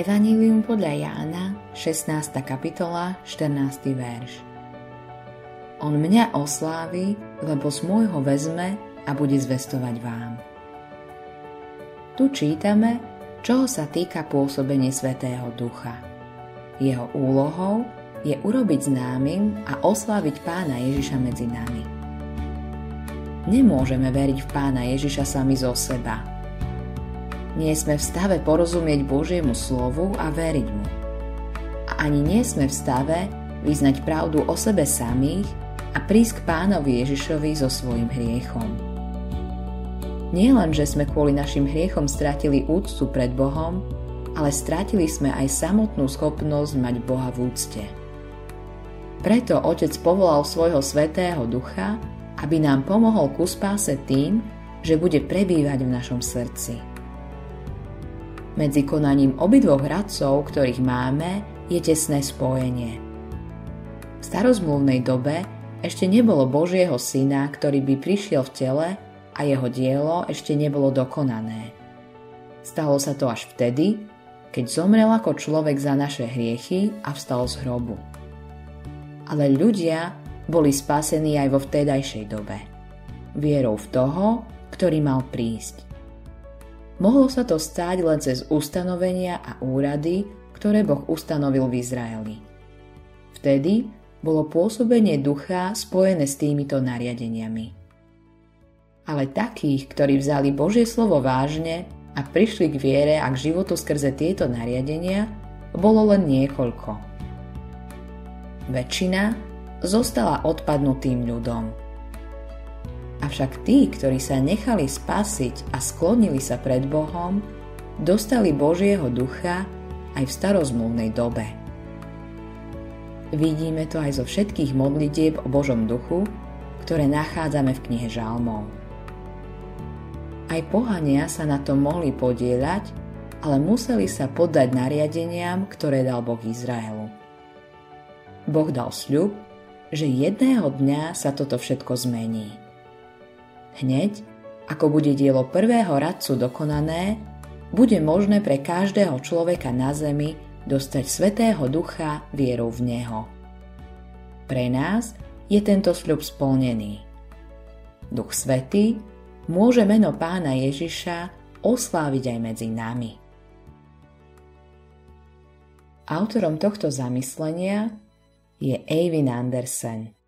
Evanílium podľa Jána, 16. kapitola, 14. verš. On mňa oslávi, lebo z môjho vezme a bude zvestovať vám. Tu čítame, čoho sa týka pôsobenie Svetého Ducha. Jeho úlohou je urobiť známym a osláviť pána Ježiša medzi nami. Nemôžeme veriť v pána Ježiša sami zo seba – nie sme v stave porozumieť Božiemu slovu a veriť mu. A ani nie sme v stave vyznať pravdu o sebe samých a prísť k pánovi Ježišovi so svojim hriechom. Nie len, že sme kvôli našim hriechom stratili úctu pred Bohom, ale stratili sme aj samotnú schopnosť mať Boha v úcte. Preto Otec povolal svojho svetého ducha, aby nám pomohol ku spáse tým, že bude prebývať v našom srdci. Medzi konaním obidvoch radcov, ktorých máme, je tesné spojenie. V starozmluvnej dobe ešte nebolo Božieho syna, ktorý by prišiel v tele a jeho dielo ešte nebolo dokonané. Stalo sa to až vtedy, keď zomrel ako človek za naše hriechy a vstal z hrobu. Ale ľudia boli spasení aj vo vtedajšej dobe. Vierou v toho, ktorý mal prísť. Mohlo sa to stáť len cez ustanovenia a úrady, ktoré Boh ustanovil v Izraeli. Vtedy bolo pôsobenie ducha spojené s týmito nariadeniami. Ale takých, ktorí vzali Božie slovo vážne a prišli k viere a k životu skrze tieto nariadenia, bolo len niekoľko. Väčšina zostala odpadnutým ľudom. Avšak tí, ktorí sa nechali spasiť a sklonili sa pred Bohom, dostali Božieho ducha aj v starozmluvnej dobe. Vidíme to aj zo všetkých modlitieb o Božom duchu, ktoré nachádzame v knihe Žalmov. Aj pohania sa na to mohli podieľať, ale museli sa poddať nariadeniam, ktoré dal Boh Izraelu. Boh dal sľub, že jedného dňa sa toto všetko zmení. Hneď, ako bude dielo prvého radcu dokonané, bude možné pre každého človeka na zemi dostať Svetého Ducha vierou v Neho. Pre nás je tento sľub splnený. Duch Svetý môže meno pána Ježiša osláviť aj medzi nami. Autorom tohto zamyslenia je Eivin Andersen.